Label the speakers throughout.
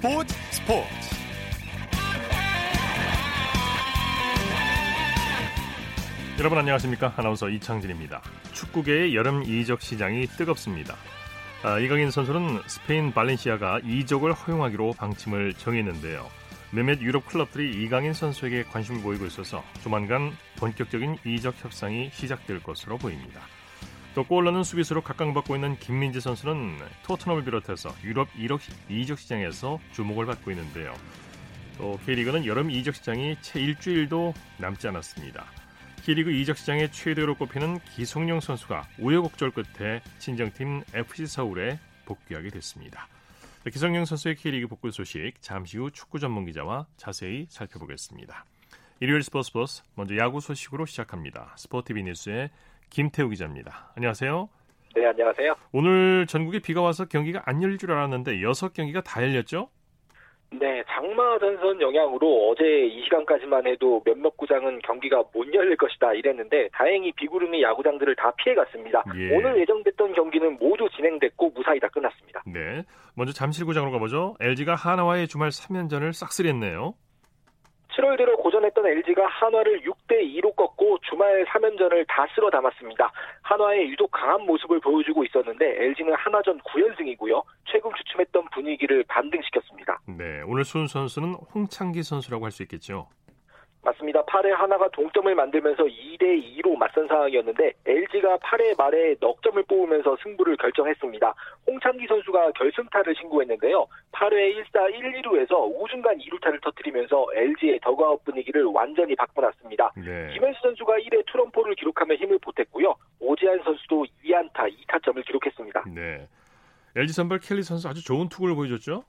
Speaker 1: 스포츠 스포츠. 여러분 안녕하십니까? 아나운서 이창진입니다. 축구계의 여름 이적 시장이 뜨겁습니다. 아, 이강인 선수는 스페인 발렌시아가 이적을 허용하기로 방침을 정했는데요. 몇몇 유럽 클럽들이 이강인 선수에게 관심을 보이고 있어서 조만간 본격적인 이적 협상이 시작될 것으로 보입니다 또 골러는 수비수로 각광받고 있는 김민재 선수는 토트넘을 비롯해서 유럽 1억 이적 시장에서 주목을 받고 있는데요. 또 K리그는 여름 이적 시장이 채 일주일도 남지 않았습니다. K리그 이적 시장의 최대로 꼽히는 기성용 선수가 우여곡절 끝에 친정팀 FC 서울에 복귀하게 됐습니다. 기성용 선수의 K리그 복귀 소식 잠시 후 축구 전문 기자와 자세히 살펴보겠습니다. 일요일 스포츠 버스 먼저 야구 소식으로 시작합니다. 스포티비 뉴스의 김태우 기자입니다. 안녕하세요.
Speaker 2: 네, 안녕하세요.
Speaker 1: 오늘 전국에 비가 와서 경기가 안 열릴 줄 알았는데 여섯 경기가 다 열렸죠?
Speaker 2: 네, 장마 전선 영향으로 어제 이 시간까지만 해도 몇몇 구장은 경기가 못 열릴 것이다 이랬는데 다행히 비구름이 야구장들을 다 피해갔습니다. 예. 오늘 예정됐던 경기는 모두 진행됐고 무사히 다 끝났습니다.
Speaker 1: 네, 먼저 잠실구장으로 가보죠. LG가 하나와의 주말 3연전을 싹쓸이했네요.
Speaker 2: 7월 들어 고전 했던 LG가 한화를 6대 2로 꺾고 주말 3연전을 다 쓸어 담았습니다. 한화의 유독 강한 모습을 보여주고 있었는데 LG는 한화전 9연승이고요. 최근 주춤했던 분위기를 반등시켰습니다.
Speaker 1: 네, 오늘 손 선수는 홍창기 선수라고 할 수 있겠죠.
Speaker 2: 맞습니다. 8회 하나가 동점을 만들면서 2대 2로 맞선 상황이었는데 LG가 8회 말에 넉 점을 뽑으면서 승부를 결정했습니다. 홍창기 선수가 결승타를 신고했는데요. 8회 1사 1, 2루에서 우중간 2루타를 터뜨리면서 LG의 더그아웃 분위기를 완전히 바꿔놨습니다. 네. 김현수 선수가 1회 투런포를 기록하며 힘을 보탰고요. 오지환 선수도 2안타 2타점을 기록했습니다.
Speaker 1: 네. LG 선발 켈리 선수 아주 좋은 투구를 보여줬죠?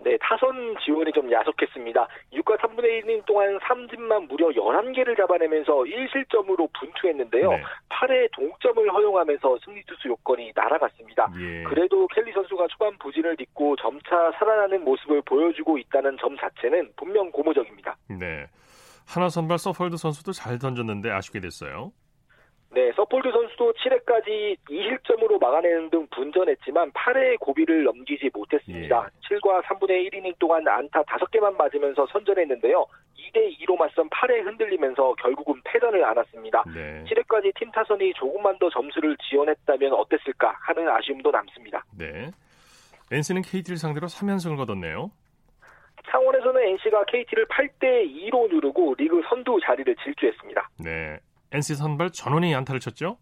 Speaker 2: 네, 타선 지원이 좀 야속했습니다. 6과 3분의 1이닝 동안 삼진만 무려 11개를 잡아내면서 1실점으로 분투했는데요. 네. 8회 동점을 허용하면서 승리 투수 요건이 날아갔습니다. 예. 그래도 켈리 선수가 초반 부진을 딛고 점차 살아나는 모습을 보여주고 있다는 점 자체는 분명 고무적입니다.
Speaker 1: 네. 하나 선발 서폴드 선수도 잘 던졌는데 아쉽게 됐어요.
Speaker 2: 네, 서폴드 선수도 7회까지 2실점으로 막아내는 등 분전했지만 8회의 고비를 넘기지 못했습니다. 예. 7과 3분의 1이닝 동안 안타 5개만 맞으면서 선전했는데요. 2대2로 맞선 8회 흔들리면서 결국은 패전을 안았습니다. 네. 7회까지 팀 타선이 조금만 더 점수를 지원했다면 어땠을까 하는 아쉬움도 남습니다.
Speaker 1: 네. NC는 KT를 상대로 3연승을 거뒀네요.
Speaker 2: 창원에서는 NC가 KT를 8대 2로 누르고 리그 선두 자리를 질주했습니다.
Speaker 1: 네. NC 선발 전원이 안타를 쳤죠?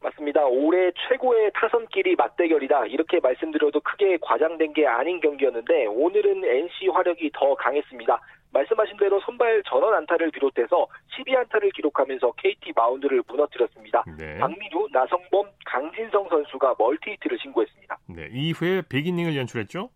Speaker 2: 맞습니다. 올해 최고의 타선끼리 맞대결이다. 이렇게 말씀드려도 크게 과장된 게 아닌 경기였는데 오늘은 NC 화력이 더 강했습니다. 말씀하신 대로 선발 전원 안타를 비롯해서 12안타를 기록하면서 KT 마운드를 무너뜨렸습니다. 네. 박민우, 나성범, 강진성 선수가 멀티히트를 신고했습니다.
Speaker 1: 네, 이후에 100이닝을 연출했죠?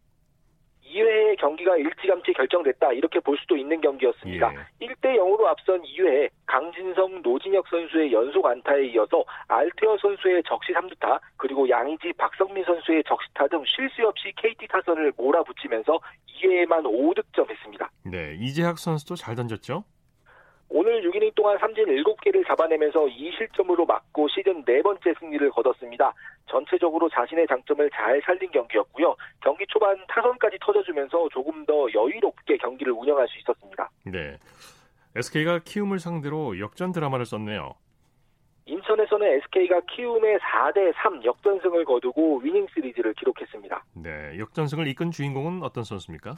Speaker 2: 2회 경기가 일찌감치 결정됐다 이렇게 볼 수도 있는 경기였습니다. 예. 1대 0으로 앞선 2회 강진성, 노진혁 선수의 연속 안타에 이어서 알테어 선수의 적시 3루타 그리고 양의지, 박성민 선수의 적시타 등쉴수 없이 KT 타선을 몰아붙이면서 2회에만 5득점했습니다.
Speaker 1: 네, 이재학 선수도 잘 던졌죠?
Speaker 2: 오늘 6이닝 동안 삼진 7개를 잡아내면서 2실점으로 맞고 시즌 네 번째 승리를 거뒀습니다. 전체적으로 자신의 장점을 잘 살린 경기였고요. 경기 초반 타선까지 터져주면서 조금 더 여유롭게 경기를 운영할 수 있었습니다.
Speaker 1: 네. SK가 키움을 상대로 역전 드라마를 썼네요.
Speaker 2: 인천에서는 SK가 키움의 4대 3 역전승을 거두고 위닝 시리즈를 기록했습니다.
Speaker 1: 네, 역전승을 이끈 주인공은 어떤 선수입니까?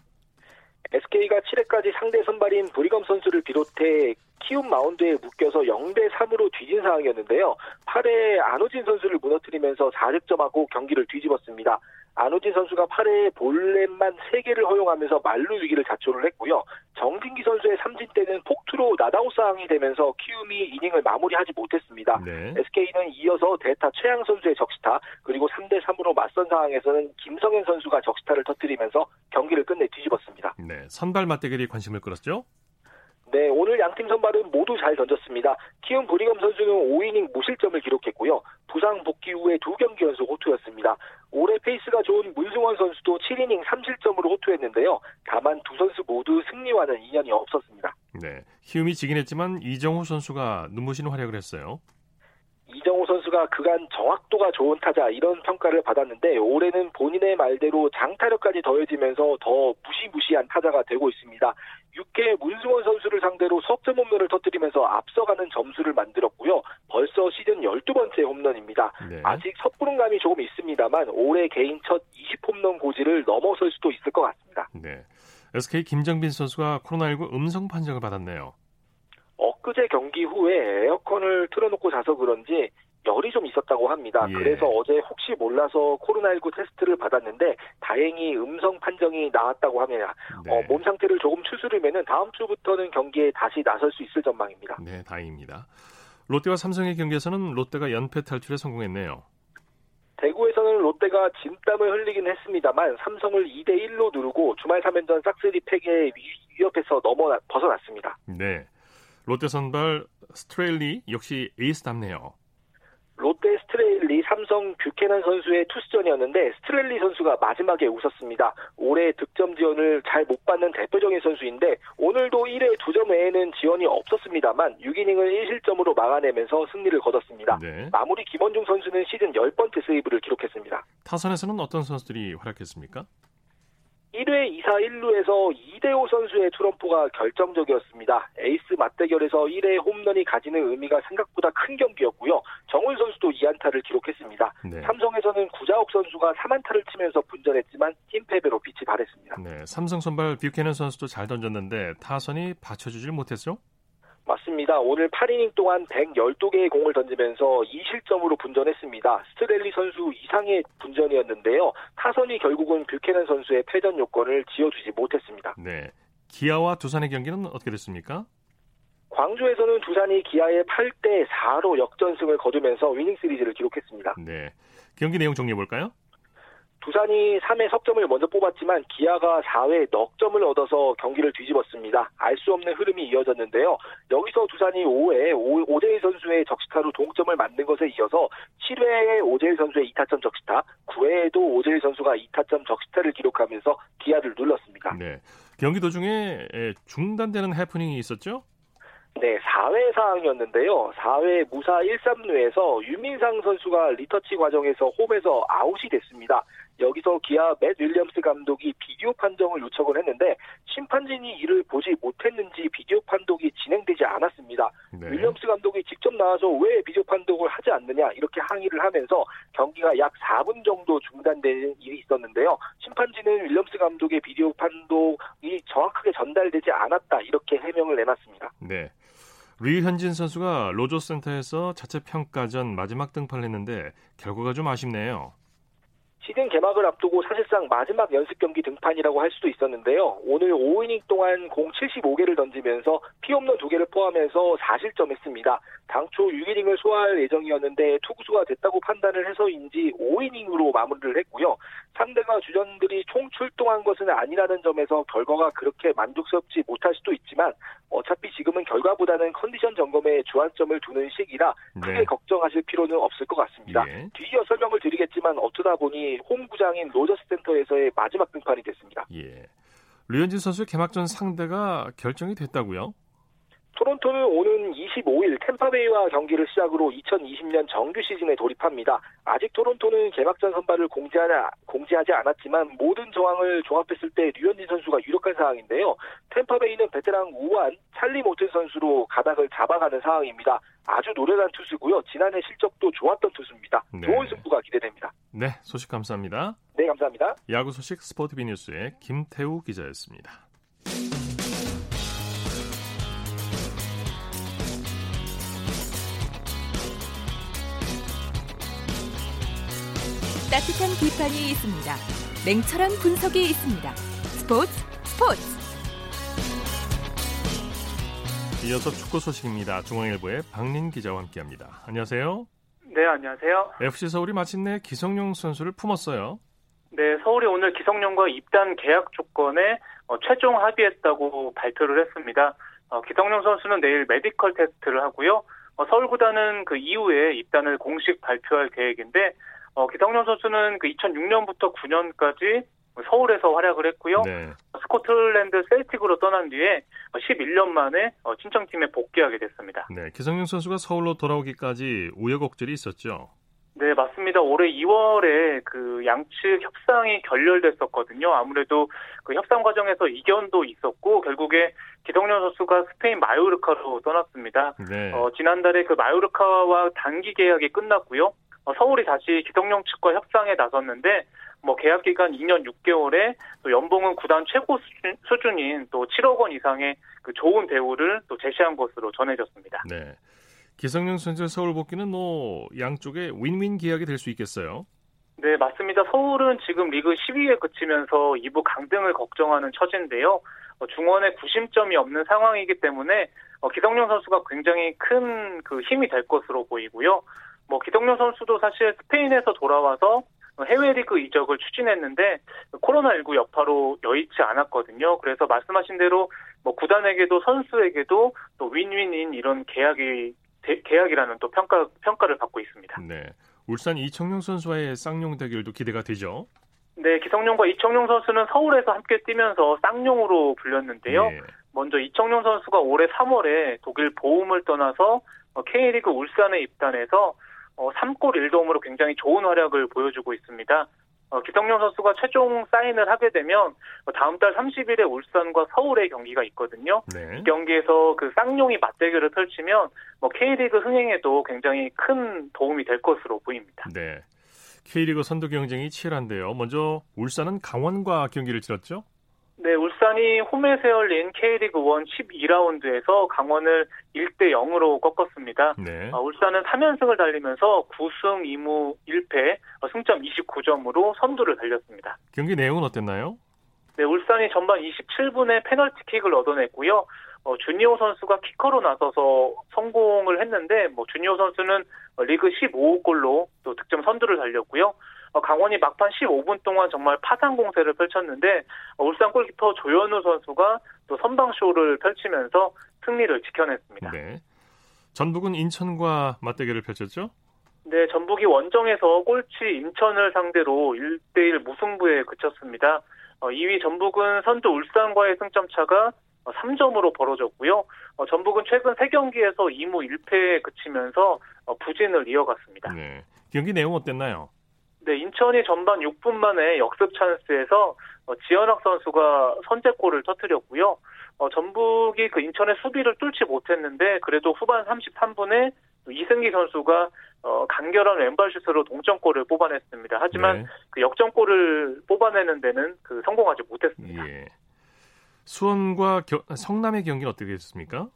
Speaker 2: SK가 7회까지 상대 선발인 브리검 선수를 비롯해 키움 마운드에 묶여서 0대 3으로 뒤진 상황이었는데요. 8회 안우진 선수를 무너뜨리면서 4득점하고 경기를 뒤집었습니다. 안우진 선수가 8회에 볼넷만 3개를 허용하면서 말루 위기를 자초를 했고요. 정진기 선수의 삼진 때는 폭투로 나다웃 상황이 되면서 키움이 이닝을 마무리하지 못했습니다. 네. SK는 이어서 대타 최양 선수의 적시타 그리고 3대 3으로 맞선 상황에서는 김성현 선수가 적시타를 터뜨리면서 경기를 끝내 뒤집었습니다.
Speaker 1: 네, 선발 맞대결이 관심을 끌었죠?
Speaker 2: 네, 오늘 양팀 선발은 모두 잘 던졌습니다. 키움 브리검 선수는 5이닝 무실점을 기록했고요. 부상 복귀 후에 두 경기 연속 호투였습니다. 올해 페이스가 좋은 문승원 선수도 7이닝 3실점으로 호투했는데요. 다만 두 선수 모두 승리와는 인연이 없었습니다.
Speaker 1: 네, 키움이 지긴 했지만 이정후 선수가 눈부신 활약을 했어요.
Speaker 2: 이정후 선수 선수가 그간 정확도가 좋은 타자 이런 평가를 받았는데 올해는 본인의 말대로 장타력까지 더해지면서 더 무시무시한 타자가 되고 있습니다. 6회 문승원 선수를 상대로 석점 홈런을 터뜨리면서 앞서가는 점수를 만들었고요. 벌써 시즌 12번째 홈런입니다. 네. 아직 섣부른감이 조금 있습니다만 올해 개인 첫 20홈런 고지를 넘어설 수도 있을 것 같습니다.
Speaker 1: 네. SK 김정빈 선수가 코로나19 음성 판정을 받았네요.
Speaker 2: 엊그제 경기 후에 에어컨을 틀어놓고 자서 그런지 열이 좀 있었다고 합니다. 예. 그래서 어제 혹시 몰라서 코로나19 테스트를 받았는데 다행히 음성 판정이 나왔다고 합니다. 네. 어, 몸 상태를 조금 추스르면 다음 주부터는 경기에 다시 나설 수 있을 전망입니다.
Speaker 1: 네, 다행입니다. 롯데와 삼성의 경기에서는 롯데가 연패 탈출에 성공했네요.
Speaker 2: 대구에서는 롯데가 진땀을 흘리긴 했습니다만 삼성을 2대 1로 누르고 주말 3연전 싹쓸이 패의 위협에서 넘어 벗어났습니다.
Speaker 1: 네. 롯데 선발 스트레일리 역시 에이스답네요.
Speaker 2: 롯데 스트레일리 삼성 뷰캐넌 선수의 투수전이었는데 스트레일리 선수가 마지막에 웃었습니다. 올해 득점 지원을 잘 못 받는 대표적인 선수인데 오늘도 1회 2점 외에는 지원이 없었습니다만 6이닝을 1실점으로 막아내면서 승리를 거뒀습니다. 네. 마무리 김원중 선수는 시즌 10번째 세이브를 기록했습니다.
Speaker 1: 타선에서는 어떤 선수들이 활약했습니까?
Speaker 2: 1회 2사 1루에서 이대호 선수의 투런포가 결정적이었습니다. 에이스 맞대결에서 1회 홈런이 가지는 의미가 생각보다 큰 경기였고요. 정훈 선수도 2안타를 기록했습니다. 네. 삼성에서는 구자욱 선수가 3안타를 치면서 분전했지만 팀 패배로 빛이 바랬습니다.
Speaker 1: 네, 삼성 선발 뷰캐넌 선수도 잘 던졌는데 타선이 받쳐주질 못했죠?
Speaker 2: 맞습니다. 오늘 8이닝 동안 112개의 공을 던지면서 2실점으로 분전했습니다. 스트렐리 선수 이상의 분전이었는데요. 타선이 결국은 뷰캐넌 선수의 패전 요건을 지워주지 못했습니다.
Speaker 1: 네. 기아와 두산의 경기는 어떻게 됐습니까?
Speaker 2: 광주에서는 두산이 기아에 8대 4로 역전승을 거두면서 위닝 시리즈를 기록했습니다.
Speaker 1: 네. 경기 내용 정리해 볼까요?
Speaker 2: 두산이 3회 석점을 먼저 뽑았지만 기아가 4회 넉 점을 얻어서 경기를 뒤집었습니다. 알 수 없는 흐름이 이어졌는데요. 여기서 두산이 5회 오재일 선수의 적시타로 동점을 만든 것에 이어서 7회에 오재일 선수의 2타점 적시타, 9회에도 오재일 선수가 2타점 적시타를 기록하면서 기아를 눌렀습니다.
Speaker 1: 네. 경기 도중에 중단되는 해프닝이 있었죠?
Speaker 2: 네, 4회 상황이었는데요. 4회 무사 1, 3루에서 유민상 선수가 리터치 과정에서 홈에서 아웃이 됐습니다. 여기서 기아 맷 윌리엄스 감독이 비디오 판정을 요청을 했는데 심판진이 이를 보지 못했는지 비디오 판독이 진행되지 않았습니다. 네. 윌리엄스 감독이 직접 나와서 왜 비디오 판독을 하지 않느냐 이렇게 항의를 하면서 경기가 약 4분 정도 중단되는 일이 있었는데요. 심판진은 윌리엄스 감독의 비디오 판독이 정확하게 전달되지 않았다 이렇게 해명을 내놨습니다.
Speaker 1: 네. 류현진 선수가 로저센터에서 자체 평가전 마지막 등판을 했는데 결과가 좀 아쉽네요.
Speaker 2: 시즌 개막을 앞두고 사실상 마지막 연습 경기 등판이라고 할 수도 있었는데요. 오늘 5이닝 동안 공 75개를 던지면서 피홈런 2개를 포함해서 4실점했습니다. 당초 6이닝을 소화할 예정이었는데 투구수가 됐다고 판단을 해서인지 5이닝으로 마무리를 했고요. 상대가 주전들이 총 출동한 것은 아니라는 점에서 결과가 그렇게 만족스럽지 못할 수도 있지만 어차피 지금은 결과보다는 컨디션 점검에 주안점을 두는 시기라 크게 네. 걱정하실 필요는 없을 것 같습니다. 예. 뒤이어 설명을 드리겠지만 어쩌다 보니 홈구장인 로저스 센터에서의 마지막 등판이 됐습니다.
Speaker 1: 예. 류현진 선수의 개막전 상대가 결정이 됐다고요?
Speaker 2: 토론토는 오는 25일 템파베이와 경기를 시작으로 2020년 정규 시즌에 돌입합니다. 아직 토론토는 개막전 선발을 공지하지, 공지하지 않았지만 모든 정황을 종합했을 때 류현진 선수가 유력한 상황인데요. 템파베이는 베테랑 우한 찰리 모튼 선수로 가닥을 잡아가는 상황입니다. 아주 노련한 투수고요. 지난해 실적도 좋았던 투수입니다. 네. 좋은 승부가 기대됩니다.
Speaker 1: 네, 소식 감사합니다.
Speaker 2: 네, 감사합니다.
Speaker 1: 야구 소식 스포티비 뉴스의 김태우 기자였습니다.
Speaker 3: 따뜻한 비판이 있습니다. 냉철한 분석이 있습니다. 스포츠 스포츠.
Speaker 1: 이어서 축구 소식입니다. 중앙일보의 박린 기자와 함께합니다. 안녕하세요.
Speaker 4: 네, 안녕하세요.
Speaker 1: FC 서울이 마침내 기성용 선수를 품었어요.
Speaker 4: 네, 서울이 오늘 기성용과 입단 계약 조건에 어, 최종 합의했다고 발표를 했습니다. 어, 기성용 선수는 내일 메디컬 테스트를 하고요. 어, 서울 구단은 그 이후에 입단을 공식 발표할 계획인데 어, 기성용 선수는 그 2006년부터 9년까지 서울에서 활약을 했고요.
Speaker 1: 네.
Speaker 4: 스코틀랜드 셀틱으로 떠난 뒤에 11년 만에 어, 친정팀에 복귀하게 됐습니다.
Speaker 1: 네. 기성용 선수가 서울로 돌아오기까지 우여곡절이 있었죠.
Speaker 4: 네, 맞습니다. 올해 2월에 그 양측 협상이 결렬됐었거든요. 아무래도 그 협상 과정에서 이견도 있었고 결국에 기성용 선수가 스페인 마요르카로 떠났습니다.
Speaker 1: 네.
Speaker 4: 어, 지난달에 그 마요르카와 단기 계약이 끝났고요. 어, 서울이 다시 기성용 측과 협상에 나섰는데 뭐 계약 기간 2년 6개월에 또 연봉은 구단 최고 수준, 수준 인 또 7억 원 이상의 그 좋은 대우를 또 제시한 것으로 전해졌습니다.
Speaker 1: 네. 기성용 선수의 서울 복귀는 뭐 양쪽의 윈윈 계약이 될 수 있겠어요.
Speaker 4: 네, 맞습니다. 서울은 지금 리그 10위에 그치면서 2부 강등을 걱정하는 처지인데요. 어, 중원에 구심점이 없는 상황이기 때문에 어, 기성용 선수가 굉장히 큰 그 힘이 될 것으로 보이고요. 뭐 기성용 선수도 사실 스페인에서 돌아와서 해외 리그 이적을 추진했는데 코로나19 여파로 여의치 않았거든요. 그래서 말씀하신 대로 뭐 구단에게도 선수에게도 또 윈윈인 이런 계약이 계약이라는 또 평가 평가를 받고 있습니다.
Speaker 1: 네. 울산 이청용 선수와의 쌍용 대결도 기대가 되죠.
Speaker 4: 네, 기성용과 이청용 선수는 서울에서 함께 뛰면서 쌍용으로 불렸는데요.
Speaker 1: 네.
Speaker 4: 먼저 이청용 선수가 올해 3월에 독일 보움을 떠나서 K리그 울산에 입단해서 3골 1도움으로 굉장히 좋은 활약을 보여주고 있습니다. 어, 기성용 선수가 최종 사인을 하게 되면 다음 달 30일에 울산과 서울의 경기가 있거든요.
Speaker 1: 네.
Speaker 4: 이 경기에서 그 쌍용이 맞대결을 펼치면 뭐 K리그 흥행에도 굉장히 큰 도움이 될 것으로 보입니다.
Speaker 1: 네. K리그 선두 경쟁이 치열한데요. 먼저 울산은 강원과 경기를 치렀죠?
Speaker 4: 네, 울산이 홈에서 열린 K리그 1 12라운드에서 강원을 1대 0으로 꺾었습니다.
Speaker 1: 네.
Speaker 4: 어, 울산은 3연승을 달리면서 9승 2무 1패, 어, 승점 29점으로 선두를 달렸습니다.
Speaker 1: 경기 내용은 어땠나요?
Speaker 4: 네, 울산이 전반 27분에 페널티킥을 얻어냈고요. 어, 주니오 선수가 키커로 나서서 성공을 했는데, 뭐 주니오 선수는 리그 15골로 또 득점 선두를 달렸고요. 어, 강원이 막판 15분 동안 정말 파상 공세를 펼쳤는데 어, 울산 골키퍼 조현우 선수가 또 선방 쇼를 펼치면서 승리를 지켜냈습니다.
Speaker 1: 네. 전북은 인천과 맞대결을 펼쳤죠?
Speaker 4: 네, 전북이 원정에서 꼴찌 인천을 상대로 1대1 무승부에 그쳤습니다. 어, 2위 전북은 선두 울산과의 승점 차가 3점으로 벌어졌고요. 어, 전북은 최근 3경기에서 2무 1패에 그치면서 어, 부진을 이어갔습니다.
Speaker 1: 네. 경기 내용 어땠나요?
Speaker 4: 네, 인천이 전반 6분 만에 역습 찬스에서 어, 지현학 선수가 선제골을 터뜨렸고요. 어, 전북이 그 인천의 수비를 뚫지 못했는데 그래도 후반 33분에 이승기 선수가 어, 간결한 왼발 슛으로 동점골을 뽑아냈습니다. 하지만
Speaker 1: 네.
Speaker 4: 그 역전골을 뽑아내는 데는 그 성공하지 못했습니다.
Speaker 1: 예. 수원과 겨- 성남의 경기는 어떻게 됐습니까?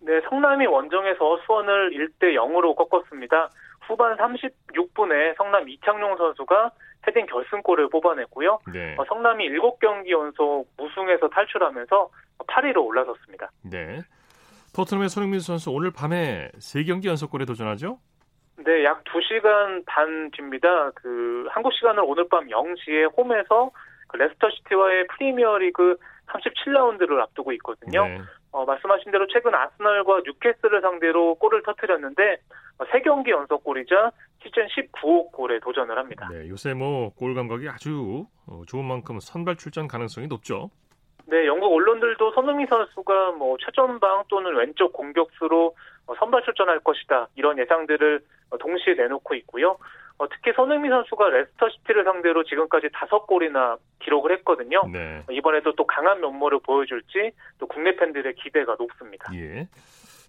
Speaker 4: 네, 성남이 원정에서 수원을 1대 0으로 꺾었습니다. 후반 36분에 성남 이창용 선수가 헤딩 결승골을 뽑아냈고요.
Speaker 1: 네.
Speaker 4: 어, 성남이 7경기 연속 무승에서 탈출하면서 8위로 올라섰습니다.
Speaker 1: 네. 토트넘의 손흥민 선수 오늘 밤에 3경기 연속골에 도전하죠?
Speaker 4: 네, 약 2시간 반 뒤입니다. 그 한국 시간으로 오늘 밤 0시에 홈에서 그 레스터 시티와의 프리미어리그 37라운드를 앞두고 있거든요.
Speaker 1: 네.
Speaker 4: 어, 말씀하신 대로 최근 아스널과 뉴캐슬을 상대로 골을 터뜨렸는데 어, 3경기 연속 골이자 시즌 19호 골에 도전을 합니다.
Speaker 1: 네, 요새 뭐 골 감각이 아주 어, 좋은 만큼 선발 출전 가능성이 높죠.
Speaker 4: 네, 영국 언론들도 손흥민 선수가 뭐 최전방 또는 왼쪽 공격수로 어, 선발 출전할 것이다 이런 예상들을 어, 동시에 내놓고 있고요. 어, 특히 손흥민 선수가 레스터 시티를 상대로 지금까지 다섯 골이나 기록을 했거든요.
Speaker 1: 네.
Speaker 4: 어, 이번에도 또 강한 면모를 보여줄지 또 국내 팬들의 기대가 높습니다.
Speaker 1: 예.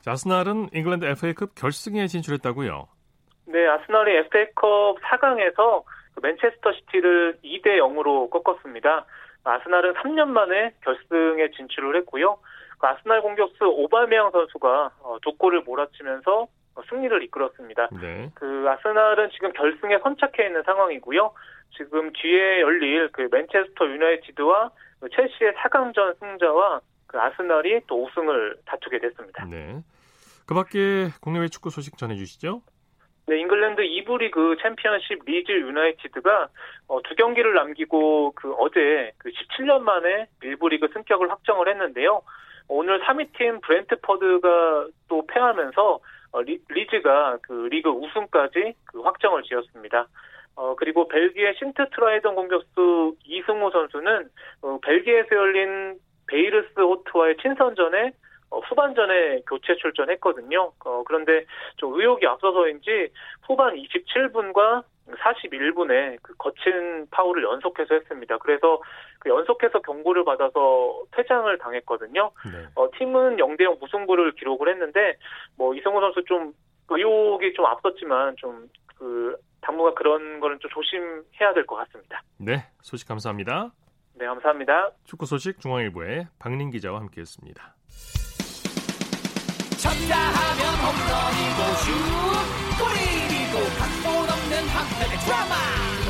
Speaker 1: 자, 아스날은 잉글랜드 FA컵 결승에 진출했다고요.
Speaker 4: 네, 아스널이 FA컵 4강에서 그 맨체스터 시티를 2대 0으로 꺾었습니다. 아스날은 3년 만에 결승에 진출을 했고요. 그 아스날 공격수 오바메양 선수가 어, 두 골을 몰아치면서 어, 승리를 이끌었습니다.
Speaker 1: 네.
Speaker 4: 그 아스날은 지금 결승에 선착해 있는 상황이고요. 지금 뒤에 열릴 그 맨체스터 유나이티드와 그 첼시의 4강전 승자와 그 아스날이 또 우승을 다투게 됐습니다.
Speaker 1: 네. 그 밖에 국내외 축구 소식 전해주시죠.
Speaker 4: 네, 잉글랜드 2부 리그 챔피언십 리즈 유나이티드가 어, 두 경기를 남기고 그 어제 그 17년 만에 1부 리그 승격을 확정을 했는데요. 오늘 3위 팀 브렌트퍼드가 또 패하면서 어, 리, 리즈가 그 리그 우승까지 그 확정을 지었습니다. 어, 그리고 벨기에 신트 트라이던 공격수 이승우 선수는 어, 벨기에에서 열린 베이르스 호트와의 친선전에 어, 후반전에 교체 출전했거든요. 어, 그런데 좀 의욕이 앞서서인지 후반 27분과 41분에 그 거친 파울을 연속해서 했습니다. 그래서 그 연속해서 경고를 받아서 퇴장을 당했거든요.
Speaker 1: 네.
Speaker 4: 어, 팀은 0대0 무승부를 기록을 했는데 뭐 이승우 선수 좀 의욕이 좀 앞섰지만 좀그 당분간 그런 거는 좀 조심해야 될 것 같습니다.
Speaker 1: 네, 소식 감사합니다.
Speaker 4: 네, 감사합니다.
Speaker 1: 축구 소식 중앙일보의 박린 기자와 함께했습니다.
Speaker 5: 쳤다 하면 홈런이고 슛 골이고 각본 없는 한편의 드라마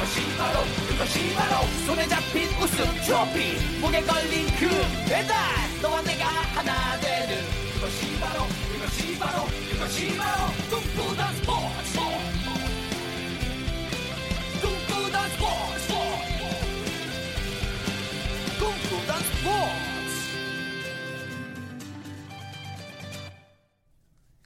Speaker 5: 그것이 바로 그것이 바로. 손에 잡힌 우승 트로피 목에 걸린 그 배달. 너와 내가 하나 되는 그것이 바로 그것이 바로 그것이 바로. 꿈꾸던 스포츠 꿈꾸던 스포츠 꿈꾸던 스포츠.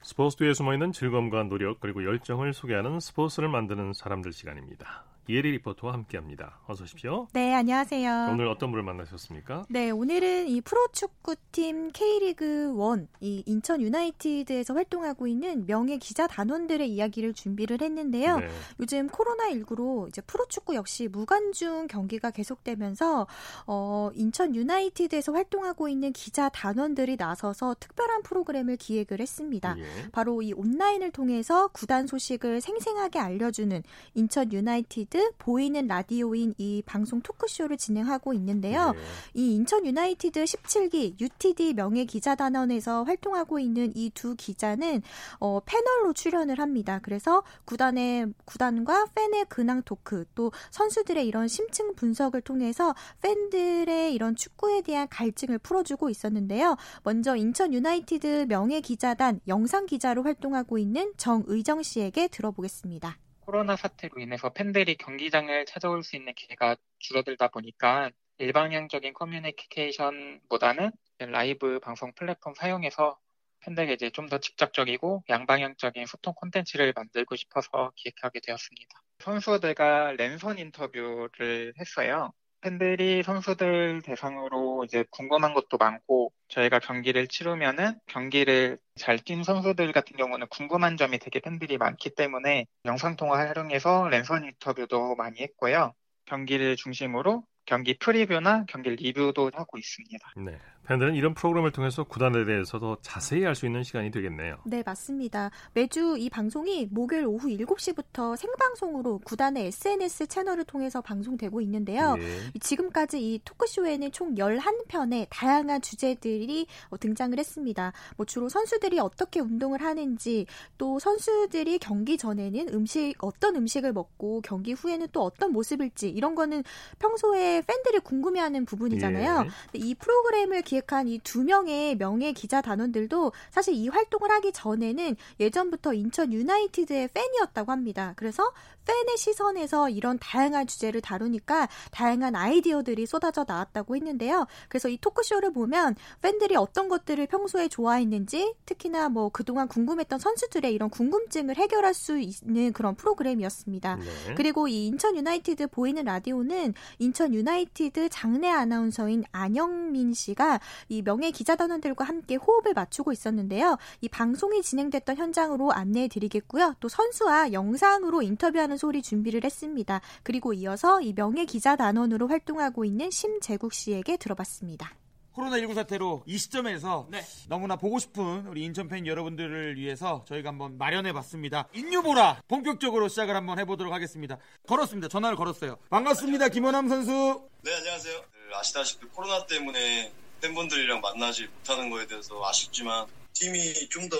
Speaker 1: 스포츠 뒤에 숨어있는 즐거움과 노력 그리고 열정을 소개하는 스포츠를 만드는 사람들 시간입니다. 예리 리포터와 함께합니다. 어서 오십시오.
Speaker 6: 네, 안녕하세요.
Speaker 1: 오늘 어떤 분을 만나셨습니까?
Speaker 6: 네, 오늘은 이 프로축구팀 K리그 1, 이 인천 유나이티드에서 활동하고 있는 명예 기자 단원들의 이야기를 준비를 했는데요.
Speaker 1: 네.
Speaker 6: 요즘 코로나19로 이제 프로축구 역시 무관중 경기가 계속되면서 어, 인천 유나이티드에서 활동하고 있는 기자 단원들이 나서서 특별한 프로그램을 기획을 했습니다.
Speaker 1: 예.
Speaker 6: 바로 이 온라인을 통해서 구단 소식을 생생하게 알려주는 인천 유나이티드 보이는 라디오인 이 방송 토크쇼를 진행하고 있는데요.
Speaker 1: 예.
Speaker 6: 이 인천 유나이티드 17기 UTD 명예 기자 단원에서 활동하고 있는 이 두 기자는 어, 패널로 출연을 합니다. 그래서 구단의 구단과 팬의 근황 토크 또 선수들의 이런 심층 분석을 통해서 팬들의 이런 축구에 대한 갈증을 풀어주고 있었는데요. 먼저 인천 유나이티드 명예 기자단 영상 기자로 활동하고 있는 정의정 씨에게 들어보겠습니다.
Speaker 7: 코로나 사태로 인해서 팬들이 경기장을 찾아올 수 있는 기회가 줄어들다 보니까 일방향적인 커뮤니케이션보다는 라이브 방송 플랫폼 사용해서 팬들에게 이제 좀 더 직접적이고 양방향적인 소통 콘텐츠를 만들고 싶어서 기획하게 되었습니다. 선수들과 랜선 인터뷰를 했어요. 팬들이 선수들 대상으로 이제 궁금한 것도 많고 저희가 경기를 치르면은 경기를 잘 뛴 선수들 같은 경우는 궁금한 점이 되게 팬들이 많기 때문에 영상통화 활용해서 랜선 인터뷰도 많이 했고요. 경기를 중심으로 경기 프리뷰나 경기 리뷰도 하고 있습니다.
Speaker 1: 네. 팬들은 이런 프로그램을 통해서 구단에 대해서 더 자세히 알 수 있는 시간이 되겠네요.
Speaker 6: 네, 맞습니다. 매주 이 방송이 목요일 오후 7시부터 생방송으로 구단의 SNS 채널을 통해서 방송되고 있는데요.
Speaker 1: 예.
Speaker 6: 이 지금까지 이 토크쇼에는 총 11편의 다양한 주제들이 어, 등장을 했습니다. 뭐 주로 선수들이 어떻게 운동을 하는지, 또 선수들이 경기 전에는 음식, 어떤 음식을 먹고 경기 후에는 또 어떤 모습일지, 이런 거는 평소에 팬들이 궁금해하는 부분이잖아요.
Speaker 1: 예.
Speaker 6: 이 프로그램을 기획 한 이 두 명의 명예 기자 단원들도 사실 이 활동을 하기 전에는 예전부터 인천 유나이티드의 팬이었다고 합니다. 그래서 팬의 시선에서 이런 다양한 주제를 다루니까 다양한 아이디어들이 쏟아져 나왔다고 했는데요. 그래서 이 토크쇼를 보면 팬들이 어떤 것들을 평소에 좋아했는지 특히나 뭐 그동안 궁금했던 선수들의 이런 궁금증을 해결할 수 있는 그런 프로그램이었습니다.
Speaker 1: 네.
Speaker 6: 그리고 이 인천 유나이티드 보이는 라디오는 인천 유나이티드 장내 아나운서인 안영민 씨가 이 명예 기자단원들과 함께 호흡을 맞추고 있었는데요. 이 방송이 진행됐던 현장으로 안내해 드리겠고요. 또 선수와 영상으로 인터뷰하는 소리 준비를 했습니다. 그리고 이어서 이 명예 기자단원으로 활동하고 있는 심재국 씨에게 들어봤습니다.
Speaker 8: 코로나19 사태로 이 시점에서
Speaker 5: 네.
Speaker 8: 너무나 보고 싶은 우리 인천 팬 여러분들을 위해서 저희가 한번 마련해 봤습니다. 인유보라 본격적으로 시작을 한번 해보도록 하겠습니다. 걸었습니다. 전화를 걸었어요. 반갑습니다. 김원함 선수.
Speaker 9: 네, 안녕하세요. 그 아시다시피 코로나 때문에 팬분들이랑 만나지 못하는 거에 대해서 아쉽지만 팀이 좀 더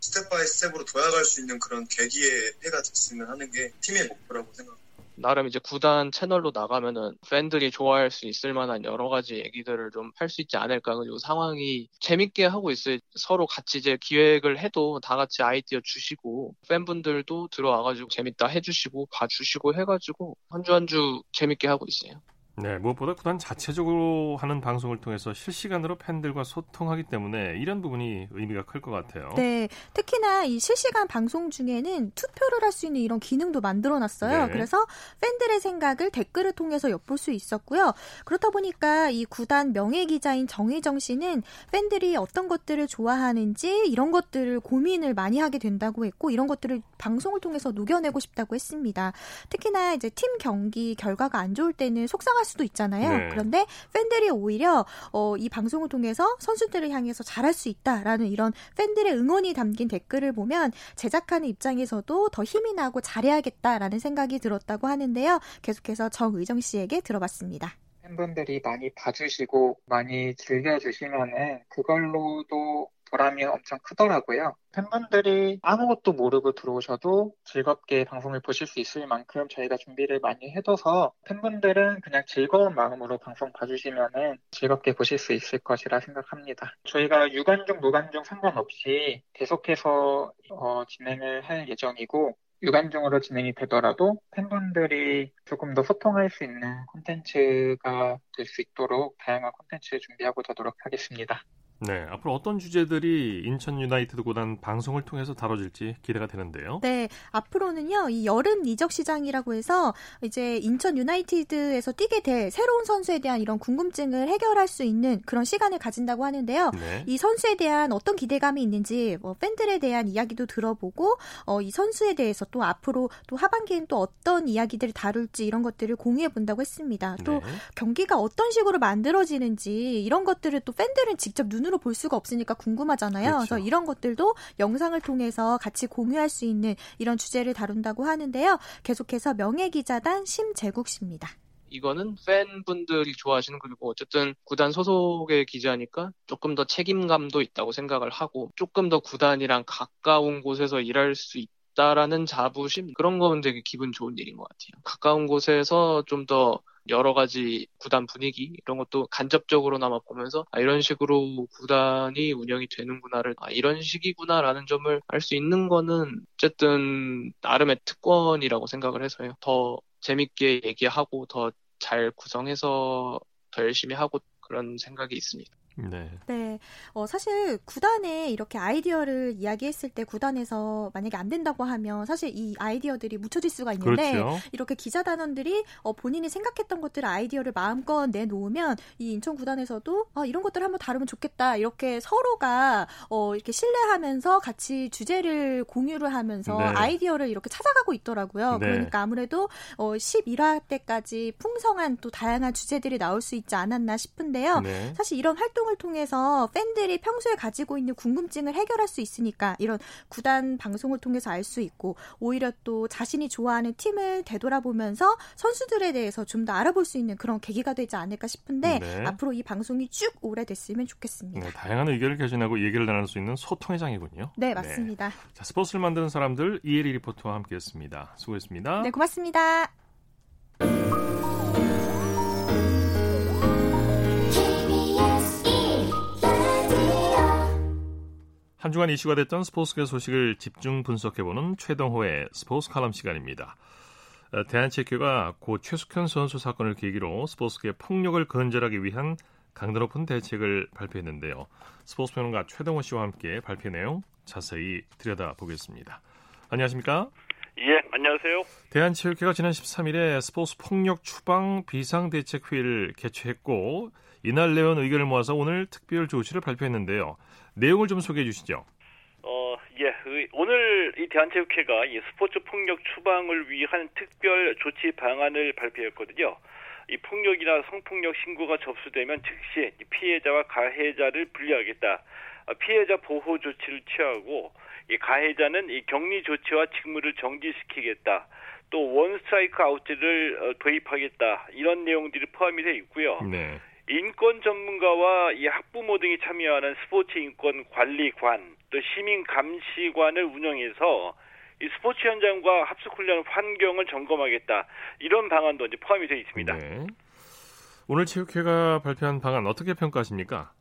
Speaker 9: step by step으로 도약할 수 있는 그런 계기의 해가 됐으면 하는 게 팀의 목표라고 생각합니다.
Speaker 10: 나름 이제 구단 채널로 나가면은 팬들이 좋아할 수 있을 만한 여러 가지 얘기들을 좀 할 수 있지 않을까. 그리고 상황이 재밌게 하고 있어요. 서로 같이 이제 기획을 해도 다 같이 아이디어 주시고 팬분들도 들어와가지고 재밌다 해주시고 봐주시고 해가지고 한 주 한 주 재밌게 하고 있어요.
Speaker 1: 네, 무엇보다 구단 자체적으로 하는 방송을 통해서 실시간으로 팬들과 소통하기 때문에 이런 부분이 의미가 클 것 같아요.
Speaker 6: 네, 특히나 이 실시간 방송 중에는 투표를 할 수 있는 이런 기능도 만들어놨어요.
Speaker 1: 네.
Speaker 6: 그래서 팬들의 생각을 댓글을 통해서 엿볼 수 있었고요. 그렇다 보니까 이 구단 명예 기자인 정희정 씨는 팬들이 어떤 것들을 좋아하는지 이런 것들을 고민을 많이 하게 된다고 했고 이런 것들을 방송을 통해서 녹여내고 싶다고 했습니다. 특히나 이제 팀 경기 결과가 안 좋을 때는 속상할 수도 있잖아요.
Speaker 1: 네.
Speaker 6: 그런데 팬들이 오히려 어, 이 방송을 통해서 선수들을 향해서 잘할 수 있다라는 이런 팬들의 응원이 담긴 댓글을 보면 제작하는 입장에서도 더 힘이 나고 잘해야겠다라는 생각이 들었다고 하는데요. 계속해서 정의정 씨에게 들어봤습니다.
Speaker 7: 팬분들이 많이 봐주시고 많이 즐겨주시면은 그걸로도 보람이 엄청 크더라고요. 팬분들이 아무것도 모르고 들어오셔도 즐겁게 방송을 보실 수 있을 만큼 저희가 준비를 많이 해둬서 팬분들은 그냥 즐거운 마음으로 방송 봐주시면은 즐겁게 보실 수 있을 것이라 생각합니다. 저희가 유관중, 무관중 상관없이 계속해서 어, 진행을 할 예정이고 유관중으로 진행이 되더라도 팬분들이 조금 더 소통할 수 있는 콘텐츠가 될 수 있도록 다양한 콘텐츠 준비하고 가도록 하겠습니다.
Speaker 1: 네, 앞으로 어떤 주제들이 인천 유나이티드 구단 방송을 통해서 다뤄질지 기대가 되는데요.
Speaker 6: 네, 앞으로는요, 이 여름 이적 시장이라고 해서 이제 인천 유나이티드에서 뛰게 될 새로운 선수에 대한 이런 궁금증을 해결할 수 있는 그런 시간을 가진다고 하는데요.
Speaker 1: 네.
Speaker 6: 이 선수에 대한 어떤 기대감이 있는지 뭐 팬들에 대한 이야기도 들어보고 어, 이 선수에 대해서 또 앞으로 또 하반기엔 또 어떤 이야기들을 다룰지 이런 것들을 공유해 본다고 했습니다. 또
Speaker 1: 네.
Speaker 6: 경기가 어떤 식으로 만들어지는지 이런 것들을 또 팬들은 직접 눈으로 볼 수가 없으니까 궁금하잖아요.
Speaker 1: 그렇죠.
Speaker 6: 그래서 이런 것들도 영상을 통해서 같이 공유할 수 있는 이런 주제를 다룬다고 하는데요. 계속해서 명예 기자단 심재국 씨입니다.
Speaker 10: 이거는 팬분들이 좋아하시는 그리고 어쨌든 구단 소속의 기자니까 조금 더 책임감도 있다고 생각을 하고 조금 더 구단이랑 가까운 곳에서 일할 수 있다 라는 자부심 그런 건 되게 기분 좋은 일인 것 같아요. 가까운 곳에서 좀 더 여러 가지 구단 분위기 이런 것도 간접적으로나마 보면서 아, 이런 식으로 구단이 운영이 되는구나를 아, 이런 식이구나라는 점을 알 수 있는 거는 어쨌든 나름의 특권이라고 생각을 해서요. 더 재밌게 얘기하고 더 잘 구성해서 더 열심히 하고 그런 생각이 있습니다.
Speaker 1: 네.
Speaker 6: 네, 어, 사실 구단에 이렇게 아이디어를 이야기했을 때 구단에서 만약에 안 된다고 하면 사실 이 아이디어들이 묻혀질 수가 있는데
Speaker 1: 그렇죠.
Speaker 6: 이렇게 기자 단원들이 어, 본인이 생각했던 것들 아이디어를 마음껏 내놓으면 이 인천 구단에서도 아, 이런 것들 한번 다루면 좋겠다 이렇게 서로가 어, 이렇게 신뢰하면서 같이 주제를 공유를 하면서
Speaker 1: 네.
Speaker 6: 아이디어를 이렇게 찾아가고 있더라고요.
Speaker 1: 네.
Speaker 6: 그러니까 아무래도 어, 11화 때까지 풍성한 또 다양한 주제들이 나올 수 있지 않았나 싶은데요.
Speaker 1: 네.
Speaker 6: 사실 이런 활동 을 통해서 팬들이 평소에 가지고 있는 궁금증을 해결할 수 있으니까 이런 구단 방송을 통해서 알 수 있고 오히려 또 자신이 좋아하는 팀을 되돌아보면서 선수들에 대해서 좀 더 알아볼 수 있는 그런 계기가 되지 않을까 싶은데
Speaker 1: 네.
Speaker 6: 앞으로 이 방송이 쭉 오래됐으면 좋겠습니다.
Speaker 1: 네, 다양한 의견을 개진하고 얘기를 나눌 수 있는 소통의 장이군요.
Speaker 6: 네, 맞습니다.
Speaker 1: 자, 스포츠를 만드는 사람들 이혜리 리포터와 함께했습니다. 수고했습니다.
Speaker 6: 네, 고맙습니다.
Speaker 1: 한 주간 이슈가 됐던 스포츠계 소식을 집중 분석해보는 최동호의 스포츠 칼럼 시간입니다. 어, 대한체육회가 고 최숙현 선수 사건을 계기로 스포츠계 폭력을 근절하기 위한 강도 높은 대책을 발표했는데요. 스포츠 평론가 최동호 씨와 함께 발표 내용 자세히 들여다보겠습니다. 안녕하십니까?
Speaker 11: 예, 안녕하세요.
Speaker 1: 대한체육회가 지난 13일에 스포츠 폭력 추방 비상대책회의를 개최했고 이날 내온 의견을 모아서 오늘 특별 조치를 발표했는데요. 내용을 좀 소개해 주시죠.
Speaker 11: 어, 예, 의- 오늘 이 대한체육회가 이 스포츠 폭력 추방을 위한 특별 조치 방안을 발표했거든요. 이 폭력이나 성폭력 신고가 접수되면 즉시 이 피해자와 가해자를 분리하겠다. 아, 피해자 보호 조치를 취하고 이 가해자는 이 격리 조치와 직무를 정지시키겠다. 또 원스트라이크 아웃제를 어, 도입하겠다. 이런 내용들이 포함이 되어 있고요.
Speaker 1: 네.
Speaker 11: 인권 전문가와 이 학부모 등이 참여하는 스포츠 인권 관리관 또 시민 감시관을 운영해서 이 스포츠 현장과 합숙 훈련 환경을 점검하겠다 이런 방안도 이제 포함이 되어 있습니다.
Speaker 1: 네. 오늘 체육회가 발표한 방안 어떻게 평가하십니까?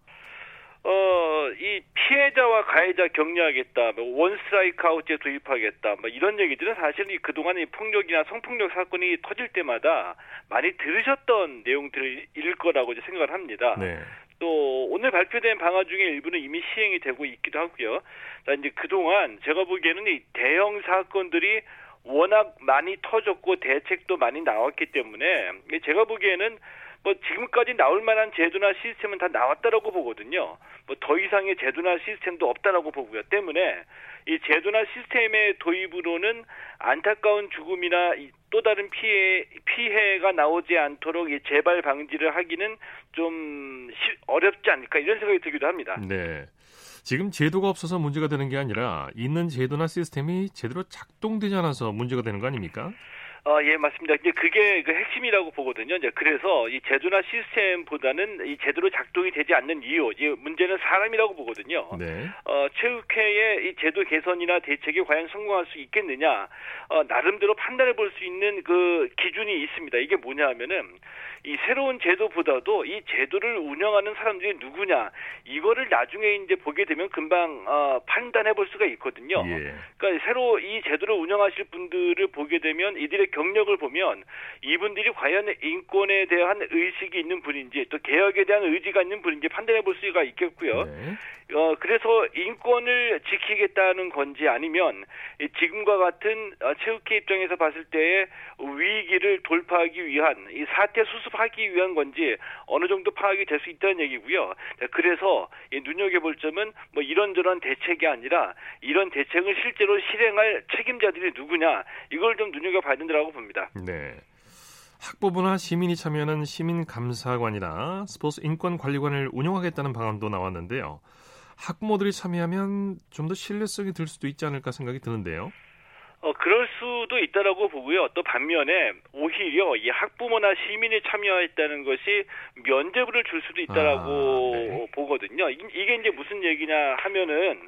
Speaker 11: 어, 이 피해자와 가해자 격리하겠다, 뭐 원스트라이크 아웃제 도입하겠다, 뭐 이런 얘기들은 사실 이 그동안 이 폭력이나 성폭력 사건이 터질 때마다 많이 들으셨던 내용들일 거라고 이제 생각을 합니다.
Speaker 1: 네.
Speaker 11: 또 오늘 발표된 방안 중에 일부는 이미 시행이 되고 있기도 하고요. 자, 이제 그동안 제가 보기에는 이 대형 사건들이 워낙 많이 터졌고 대책도 많이 나왔기 때문에 제가 보기에는 뭐 지금까지 나올 만한 제도나 시스템은 다 나왔다라고 보거든요. 뭐 더 이상의 제도나 시스템도 없다라고 보고요. 때문에 이 제도나 시스템의 도입으로는 안타까운 죽음이나 또 다른 피해 피해가 나오지 않도록 이 재발 방지를 하기는 좀 어렵지 않을까 이런 생각이 들기도 합니다.
Speaker 1: 네. 지금 제도가 없어서 문제가 되는 게 아니라 있는 제도나 시스템이 제대로 작동되지 않아서 문제가 되는 거 아닙니까?
Speaker 11: 어, 예, 맞습니다. 이제 그게 그 핵심이라고 보거든요. 이제 그래서 이 제도나 시스템보다는 이 제대로 작동이 되지 않는 이유, 이 문제는 사람이라고 보거든요.
Speaker 1: 네.
Speaker 11: 어, 체육회의 이 제도 개선이나 대책이 과연 성공할 수 있겠느냐, 어, 나름대로 판단해 볼 수 있는 그 기준이 있습니다. 이게 뭐냐 하면은 이 새로운 제도보다도 이 제도를 운영하는 사람들이 누구냐 이거를 나중에 이제 보게 되면 금방 어, 판단해 볼 수가 있거든요.
Speaker 1: 예.
Speaker 11: 그러니까 새로 이 제도를 운영하실 분들을 보게 되면 이들의 경력을 보면 이분들이 과연 인권에 대한 의식이 있는 분인지 또 개혁에 대한 의지가 있는 분인지 판단해 볼 수가 있겠고요.
Speaker 1: 네.
Speaker 11: 어, 그래서 인권을 지키겠다는 건지 아니면 이 지금과 같은 어, 체육회 입장에서 봤을 때의 위기를 돌파하기 위한 이 사태 수습 하기 위한 건지 어느 정도 파악이 될 수 있다는 얘기고요. 자, 그래서 이 눈여겨볼 점은 뭐 이런저런 대책이 아니라 이런 대책을 실제로 실행할 책임자들이 누구냐 이걸 좀 눈여겨봐야 된다고 봅니다.
Speaker 1: 네. 학부모나 시민이 참여하는 시민감사관이나 스포츠 인권관리관을 운영하겠다는 방안도 나왔는데요. 학부모들이 참여하면 좀 더 신뢰성이 들 수도 있지 않을까 생각이 드는데요.
Speaker 11: 어, 그럴 수도 있다라고 보고요. 또 반면에 오히려 이 학부모나 시민이 참여했다는 것이 면죄부를 줄 수도 있다라고
Speaker 1: 아, 네.
Speaker 11: 보거든요. 이- 이게 이제 무슨 얘기냐 하면은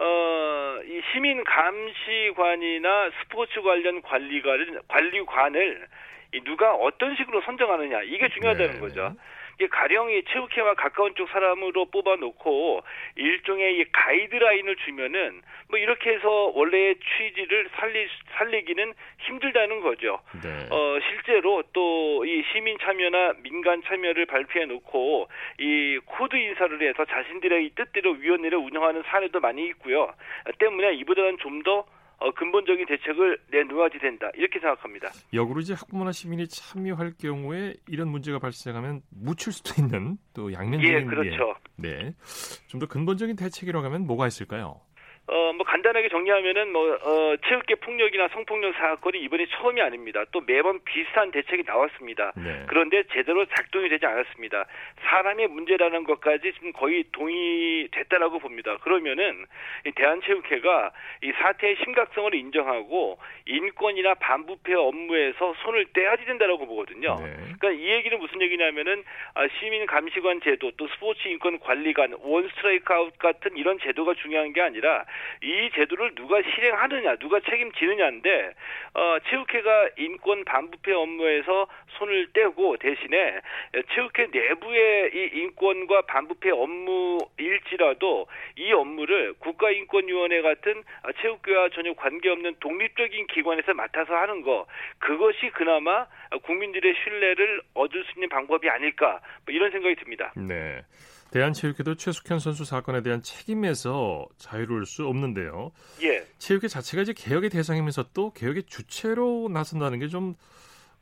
Speaker 11: 어, 이 시민 감시관이나 스포츠 관련 관리관을 관리관을 이 누가 어떤 식으로 선정하느냐 이게 중요하다는
Speaker 1: 네.
Speaker 11: 거죠. 이게 가령 이 체육회와 가까운 쪽 사람으로 뽑아놓고 일종의 이 가이드라인을 주면은 뭐 이렇게 해서 원래의 취지를 살리 살리기는 힘들다는 거죠.
Speaker 1: 네.
Speaker 11: 어, 실제로 또 이 시민 참여나 민간 참여를 발표해 놓고 이 코드 인사를 해서 자신들의 이 뜻대로 위원회를 운영하는 사례도 많이 있고요. 어, 때문에 이보다는 좀더 어, 근본적인 대책을 내놓아야 된다. 이렇게 생각합니다.
Speaker 1: 역으로 이제 학부모나 시민이 참여할 경우에 이런 문제가 발생하면 묻힐 수도 있는 또 양면적인
Speaker 11: 예, 그렇죠.
Speaker 1: 네. 좀 더 근본적인 대책이라고 하면 뭐가 있을까요?
Speaker 11: 어, 뭐 간단하게 정리하면은 뭐 어, 체육계 폭력이나 성폭력 사건이 이번이 처음이 아닙니다. 또 매번 비슷한 대책이 나왔습니다.
Speaker 1: 네.
Speaker 11: 그런데 제대로 작동이 되지 않았습니다. 사람의 문제라는 것까지 지금 거의 동의됐다라고 봅니다. 그러면은 이 대한체육회가 이 사태의 심각성을 인정하고 인권이나 반부패 업무에서 손을 떼야지 된다라고 보거든요.
Speaker 1: 네.
Speaker 11: 그러니까 이 얘기는 무슨 얘기냐면은 아, 시민 감시관 제도 또 스포츠 인권 관리관 원 스트라이크 아웃 같은 이런 제도가 중요한 게 아니라 이 제도를 누가 실행하느냐 누가 책임지느냐인데 어, 체육회가 인권 반부패 업무에서 손을 떼고 대신에 체육회 내부의 이 인권과 반부패 업무일지라도 이 업무를 국가인권위원회 같은 아, 체육회와 전혀 관계없는 독립적인 기관에서 맡아서 하는 거 그것이 그나마 국민들의 신뢰를 얻을 수 있는 방법이 아닐까 뭐 이런 생각이 듭니다.
Speaker 1: 네. 대한체육회도 최숙현 선수 사건에 대한 책임에서 자유로울 수 없는데요.
Speaker 11: 예.
Speaker 1: 체육회 자체가 이제 개혁의 대상이면서 또 개혁의 주체로 나선다는 게 좀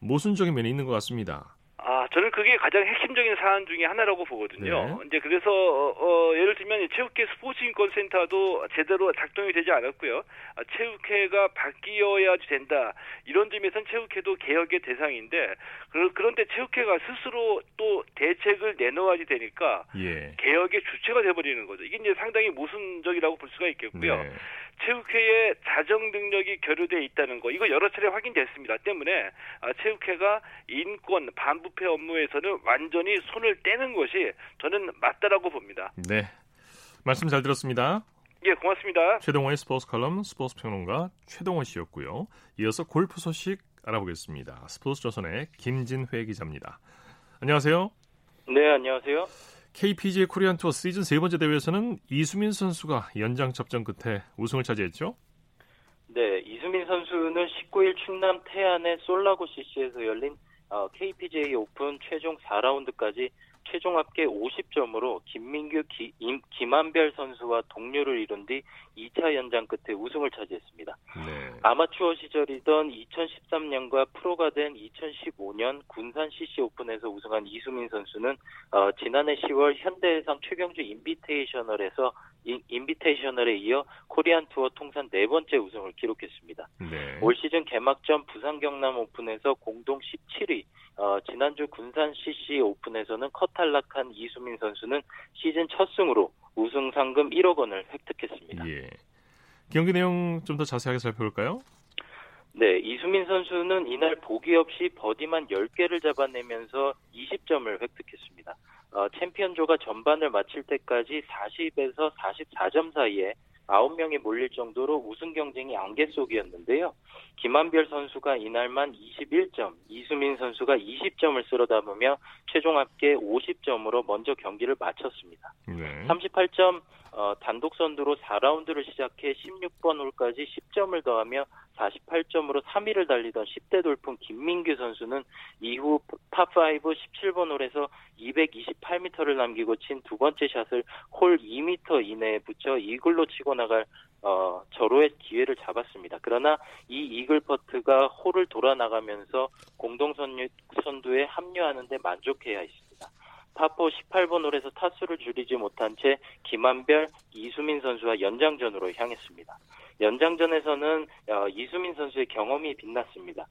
Speaker 1: 모순적인 면이 있는 것 같습니다.
Speaker 11: 아, 저는 그게 가장 핵심적인 사안 중에 하나라고 보거든요.
Speaker 1: 네.
Speaker 11: 이제 그래서 어, 어, 예를 들면 이 체육회 스포츠인권센터도 제대로 작동이 되지 않았고요. 아, 체육회가 바뀌어야 된다. 이런 점에서는 체육회도 개혁의 대상인데 그, 그런데 체육회가 스스로 또 대책을 내놓아야 되니까
Speaker 1: 예.
Speaker 11: 개혁의 주체가 돼버리는 거죠. 이게 이제 상당히 모순적이라고 볼 수가 있겠고요.
Speaker 1: 네.
Speaker 11: 체육회의 자정 능력이 결여돼 있다는 거 이거 여러 차례 확인됐습니다. 때문에 아, 체육회가 인권 반부패 업무에서는 완전히 손을 떼는 것이 저는 맞다라고 봅니다.
Speaker 1: 네. 말씀 잘 들었습니다.
Speaker 11: 예, 고맙습니다.
Speaker 1: 최동호의 스포츠 칼럼 스포츠 평론가 최동호 씨였고요. 이어서 골프 소식 알아보겠습니다. 스포츠 조선의 김진회 기자입니다. 안녕하세요.
Speaker 12: 네, 안녕하세요.
Speaker 1: KPGA 코리안 투어 시즌 세 번째 대회에서는 이수민 선수가 연장 접전 끝에 우승을 차지했죠.
Speaker 12: 네, 이수민 선수는 19일 충남 태안의 솔라고 CC에서 열린 어, KPGA 오픈 최종 4라운드까지 최종 합계 50점으로 김민규, 기, 임, 김한별 선수와 동료를 이룬 뒤 2차 연장 끝에 우승을 차지했습니다.
Speaker 1: 네.
Speaker 12: 아마추어 시절이던 2013년과 프로가 된 2015년 군산 CC 오픈에서 우승한 이수민 선수는 어, 지난해 10월 현대해상 최경주 인비테이셔널에서 인, 인비테이셔널에 이어 코리안 투어 통산 네 번째 우승을 기록했습니다.
Speaker 1: 네.
Speaker 12: 올 시즌 개막전 부산 경남 오픈에서 공동 17위, 어, 지난주 군산 CC 오픈에서는 컷 탈락한 이수민 선수는 시즌 첫 승으로 우승 상금 1억 원을 획득했습니다.
Speaker 1: 예. 경기 내용 좀 더 자세하게 살펴볼까요?
Speaker 12: 네, 이수민 선수는 이날 보기 없이 버디만 10개를 잡아내면서 20점을 획득했습니다. 어, 챔피언조가 전반을 마칠 때까지 40에서 44점 사이에 9명이 몰릴 정도로 우승 경쟁이 안개 속이었는데요. 김한별 선수가 이날만 21점, 이수민 선수가 20점을 쓸어 담으며 최종 합계 50점으로 먼저 경기를 마쳤습니다.
Speaker 1: 네.
Speaker 12: 38점 어, 단독 선두로 4라운드를 시작해 16번 홀까지 10점을 더하며 48점으로 3위를 달리던 10대 돌풍 김민규 선수는 이후 파5 17번 홀에서 228m를 남기고 친 두 번째 샷을 홀 2m 이내에 붙여 이글로 치고 나갈 어, 절호의 기회를 잡았습니다. 그러나 이 이글 퍼트가 홀을 돌아 나가면서 공동 선두에 합류하는데 만족해야 했습니다. 파포 18번 홀에서 타수를 줄이지 못한 채 김한별, 이수민 선수와 연장전으로 향했습니다. 연장전에서는 어, 이수민 선수의 경험이 빛났습니다.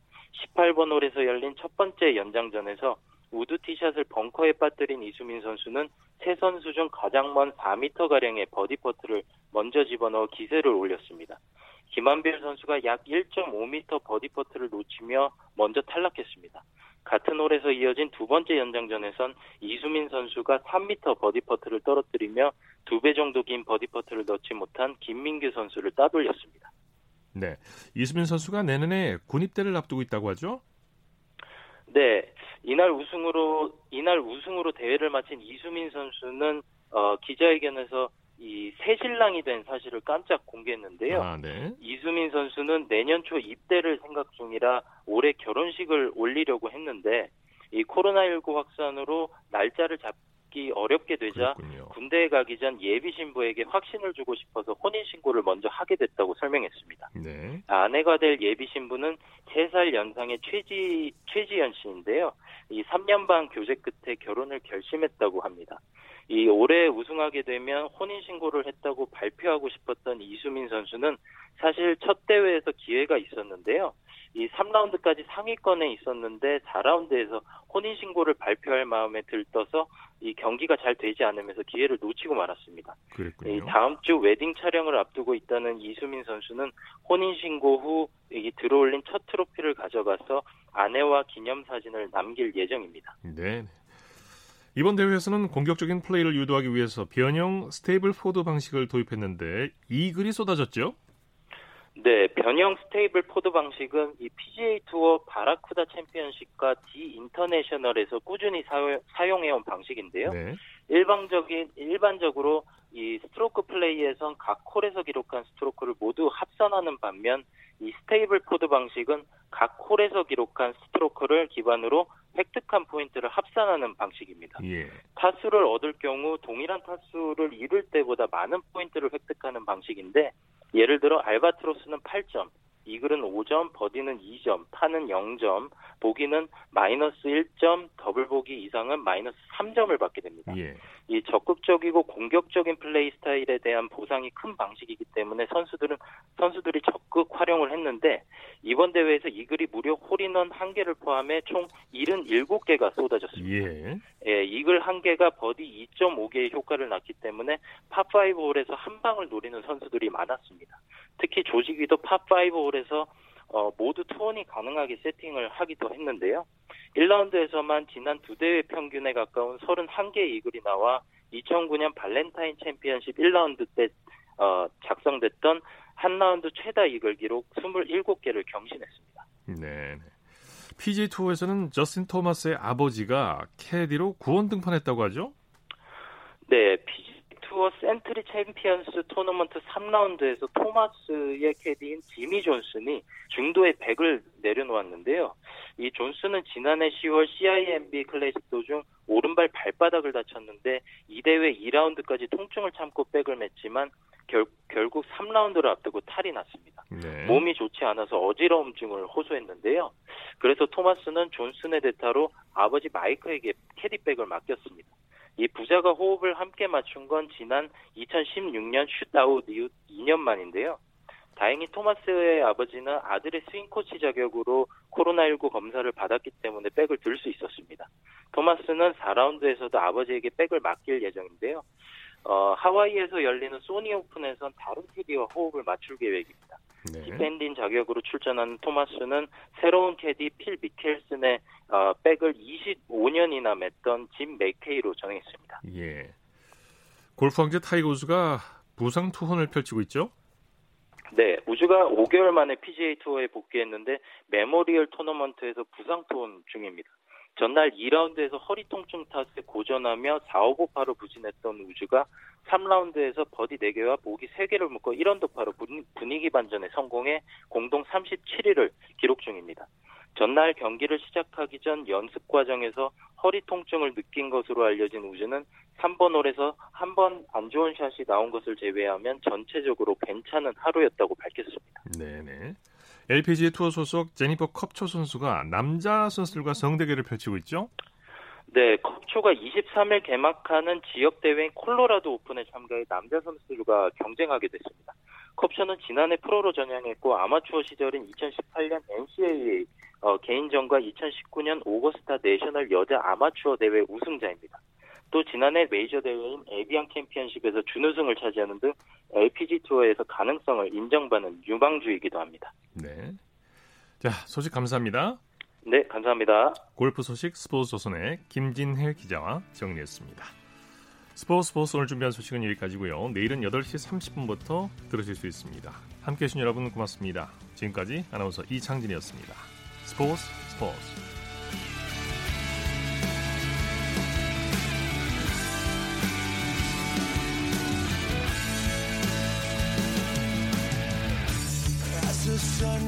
Speaker 12: 18번 홀에서 열린 첫 번째 연장전에서 우드 티샷을 벙커에 빠뜨린 이수민 선수는 세 선수 중 가장 먼 4m가량의 버디 퍼트를 먼저 집어넣어 기세를 올렸습니다. 김한별 선수가 약 1.5m 버디 퍼트를 놓치며 먼저 탈락했습니다. 같은 홀에서 이어진 두 번째 연장전에선 이수민 선수가 3m 버디 퍼트를 떨어뜨리며 두 배 정도 긴 버디 퍼트를 넣지 못한 김민규 선수를 따돌렸습니다.
Speaker 1: 네. 이수민 선수가 내년에 군입대를 앞두고 있다고 하죠?
Speaker 12: 네. 이날 우승으로 이날 우승으로 대회를 마친 이수민 선수는 어, 기자회견에서 이 새신랑이 된 사실을 깜짝 공개했는데요.
Speaker 1: 아, 네.
Speaker 12: 이수민 선수는 내년 초 입대를 생각 중이라 올해 결혼식을 올리려고 했는데 이 코로나19 확산으로 날짜를 잡기 어렵게 되자
Speaker 1: 그렇군요.
Speaker 12: 군대에 가기 전 예비 신부에게 확신을 주고 싶어서 혼인 신고를 먼저 하게 됐다고 설명했습니다.
Speaker 1: 네.
Speaker 12: 아내가 될 예비 신부는 3살 연상의 최지 최지연 씨인데요. 이 3년 반 교제 끝에 결혼을 결심했다고 합니다. 이 올해 우승하게 되면 혼인 신고를 했다고 발표하고 싶었던 이수민 선수는 사실 첫 대회에서 기회가 있었는데요. 이 3라운드까지 상위권에 있었는데 4라운드에서 혼인 신고를 발표할 마음에 들떠서 이 경기가 잘 되지 않으면서 기회를 놓치고 말았습니다. 이
Speaker 1: 그랬군요.
Speaker 12: 다음 주 웨딩 촬영을 앞두고 있다는 이수민 선수는 혼인 신고 후 이 들어올린 첫 트로피를 가져가서 아내와 기념 사진을 남길 예정입니다.
Speaker 1: 네. 이번 대회에서는 공격적인 플레이를 유도하기 위해서 변형 Stableford 방식을 도입했는데 이글이 쏟아졌죠?
Speaker 12: 네, 변형 Stableford 방식은 이 PGA 투어 바라쿠다 챔피언십과 디 인터내셔널에서 꾸준히 사용, 사용해온 방식인데요.
Speaker 1: 네.
Speaker 12: 일방적인 일반적으로 이 스트로크 플레이에선 각 홀에서 기록한 스트로크를 모두 합산하는 반면 이 Stableford 방식은 각 홀에서 기록한 스트로크를 기반으로 획득한 포인트를 합산하는 방식입니다.
Speaker 1: 예.
Speaker 12: 타수를 얻을 경우 동일한 타수를 이룰 때보다 많은 포인트를 획득하는 방식인데 예를 들어 알바트로스는 8점, 이글은 5점, 버디는 2점, 파는 0점, 보기는 마이너스 1점, 더블 보기 이상은 마이너스 3점을 받게 됩니다.
Speaker 1: 예.
Speaker 12: 이 적극적이고 공격적인 플레이 스타일에 대한 보상이 큰 방식이기 때문에 선수들은 선수들이 적극 활용을 했는데 이번 대회에서 이글이 무려 홀인원 1개를 포함해 총 77개가 쏟아졌습니다.
Speaker 1: 예.
Speaker 12: 예, 이글 한 개가 버디 2.5개의 효과를 낳기 때문에 파5 홀에서 한 방을 노리는 선수들이 많았습니다. 특히 조직위도 파5 홀에서 어, 모두 two on이 가능하게 세팅을 하기도 했는데요. 1라운드에서만 지난 두 대회 평균에 가까운 31개의 이글이 나와 2009년 발렌타인 챔피언십 1라운드 때 어, 작성됐던 한 라운드 최다 이글 기록 27개를 경신했습니다.
Speaker 1: 네. PGA 투어에서는 저스틴 토마스의 아버지가 캐디로 구원 등판했다고 하죠?
Speaker 12: 네, PGA 투어 센트리 챔피언스 토너먼트 3라운드에서 토마스의 캐디인 지미 존슨이 중도에 100을 내려놓았는데요. 이 존슨은 지난해 10월 CIMB 클래식 도중 오른발 발바닥을 다쳤는데 이 대회 2라운드까지 통증을 참고 백을 맸지만 결, 결국 3라운드를 앞두고 탈이 났습니다.
Speaker 1: 네.
Speaker 12: 몸이 좋지 않아서 어지러움증을 호소했는데요. 그래서 토마스는 존슨의 대타로 아버지 마이크에게 캐디백을 맡겼습니다. 이 부자가 호흡을 함께 맞춘 건 지난 2016년 슛아웃 이후 2년 만인데요. 다행히 토마스의 아버지는 아들의 스윙 코치 자격으로 코로나19 검사를 받았기 때문에 백을 들 수 있었습니다. 토마스는 4라운드에서도 아버지에게 백을 맡길 예정인데요. 어, 하와이에서 열리는 소니 오픈에선 다른 캐디와 호흡을 맞출 계획입니다.
Speaker 1: 네.
Speaker 12: defending 자격으로 출전하는 토마스는 새로운 캐디 필 미켈슨의 어, 백을 25년이나 맸던 짐 맥케이로 정했습니다.
Speaker 1: 예. 골프 황제 타이거 우즈가 부상 투혼을 펼치고 있죠?
Speaker 12: 네, 우즈가 5개월 만에 PGA 투어에 복귀했는데 메모리얼 토너먼트에서 부상 투혼 중입니다. 전날 2라운드에서 허리 통증 탓에 고전하며 4오버파로 부진했던 우즈가 3라운드에서 버디 4개와 보기 3개를 묶어 1언더파로 분위기 반전에 성공해 공동 37위를 기록 중입니다. 전날 경기를 시작하기 전 연습 과정에서 허리 통증을 느낀 것으로 알려진 우즈는 3번 홀에서 한 번 안 좋은 샷이 나온 것을 제외하면 전체적으로 괜찮은 하루였다고 밝혔습니다.
Speaker 1: 네네. LPGA 투어 소속 제니퍼 컵초 선수가 남자 선수들과 성대결을 펼치고 있죠?
Speaker 12: 네, 컵초가 23일 개막하는 지역 대회인 콜로라도 오픈에 참가해 남자 선수들과 경쟁하게 됐습니다. 컵초는 지난해 프로로 전향했고 아마추어 시절인 2018년 NCAA 어, 개인전과 2019년 오거스타 내셔널 여자 아마추어 대회 우승자입니다. 또 지난해 메이저 대회인 에비앙 챔피언십에서 준우승을 차지하는 등 LPG 투어에서 가능성을 인정받는 유망주이기도 합니다.
Speaker 1: 네. 자, 소식 감사합니다.
Speaker 12: 네, 감사합니다.
Speaker 1: 골프 소식 스포츠 조선의 김진혜 기자와 정리했습니다. 스포츠 스포츠 오늘 준비한 소식은 여기까지고요. 내일은 8시 30분부터 들으실 수 있습니다. 함께해 주신 여러분 고맙습니다. 지금까지 아나운서 이창진이었습니다. 스포츠 스포츠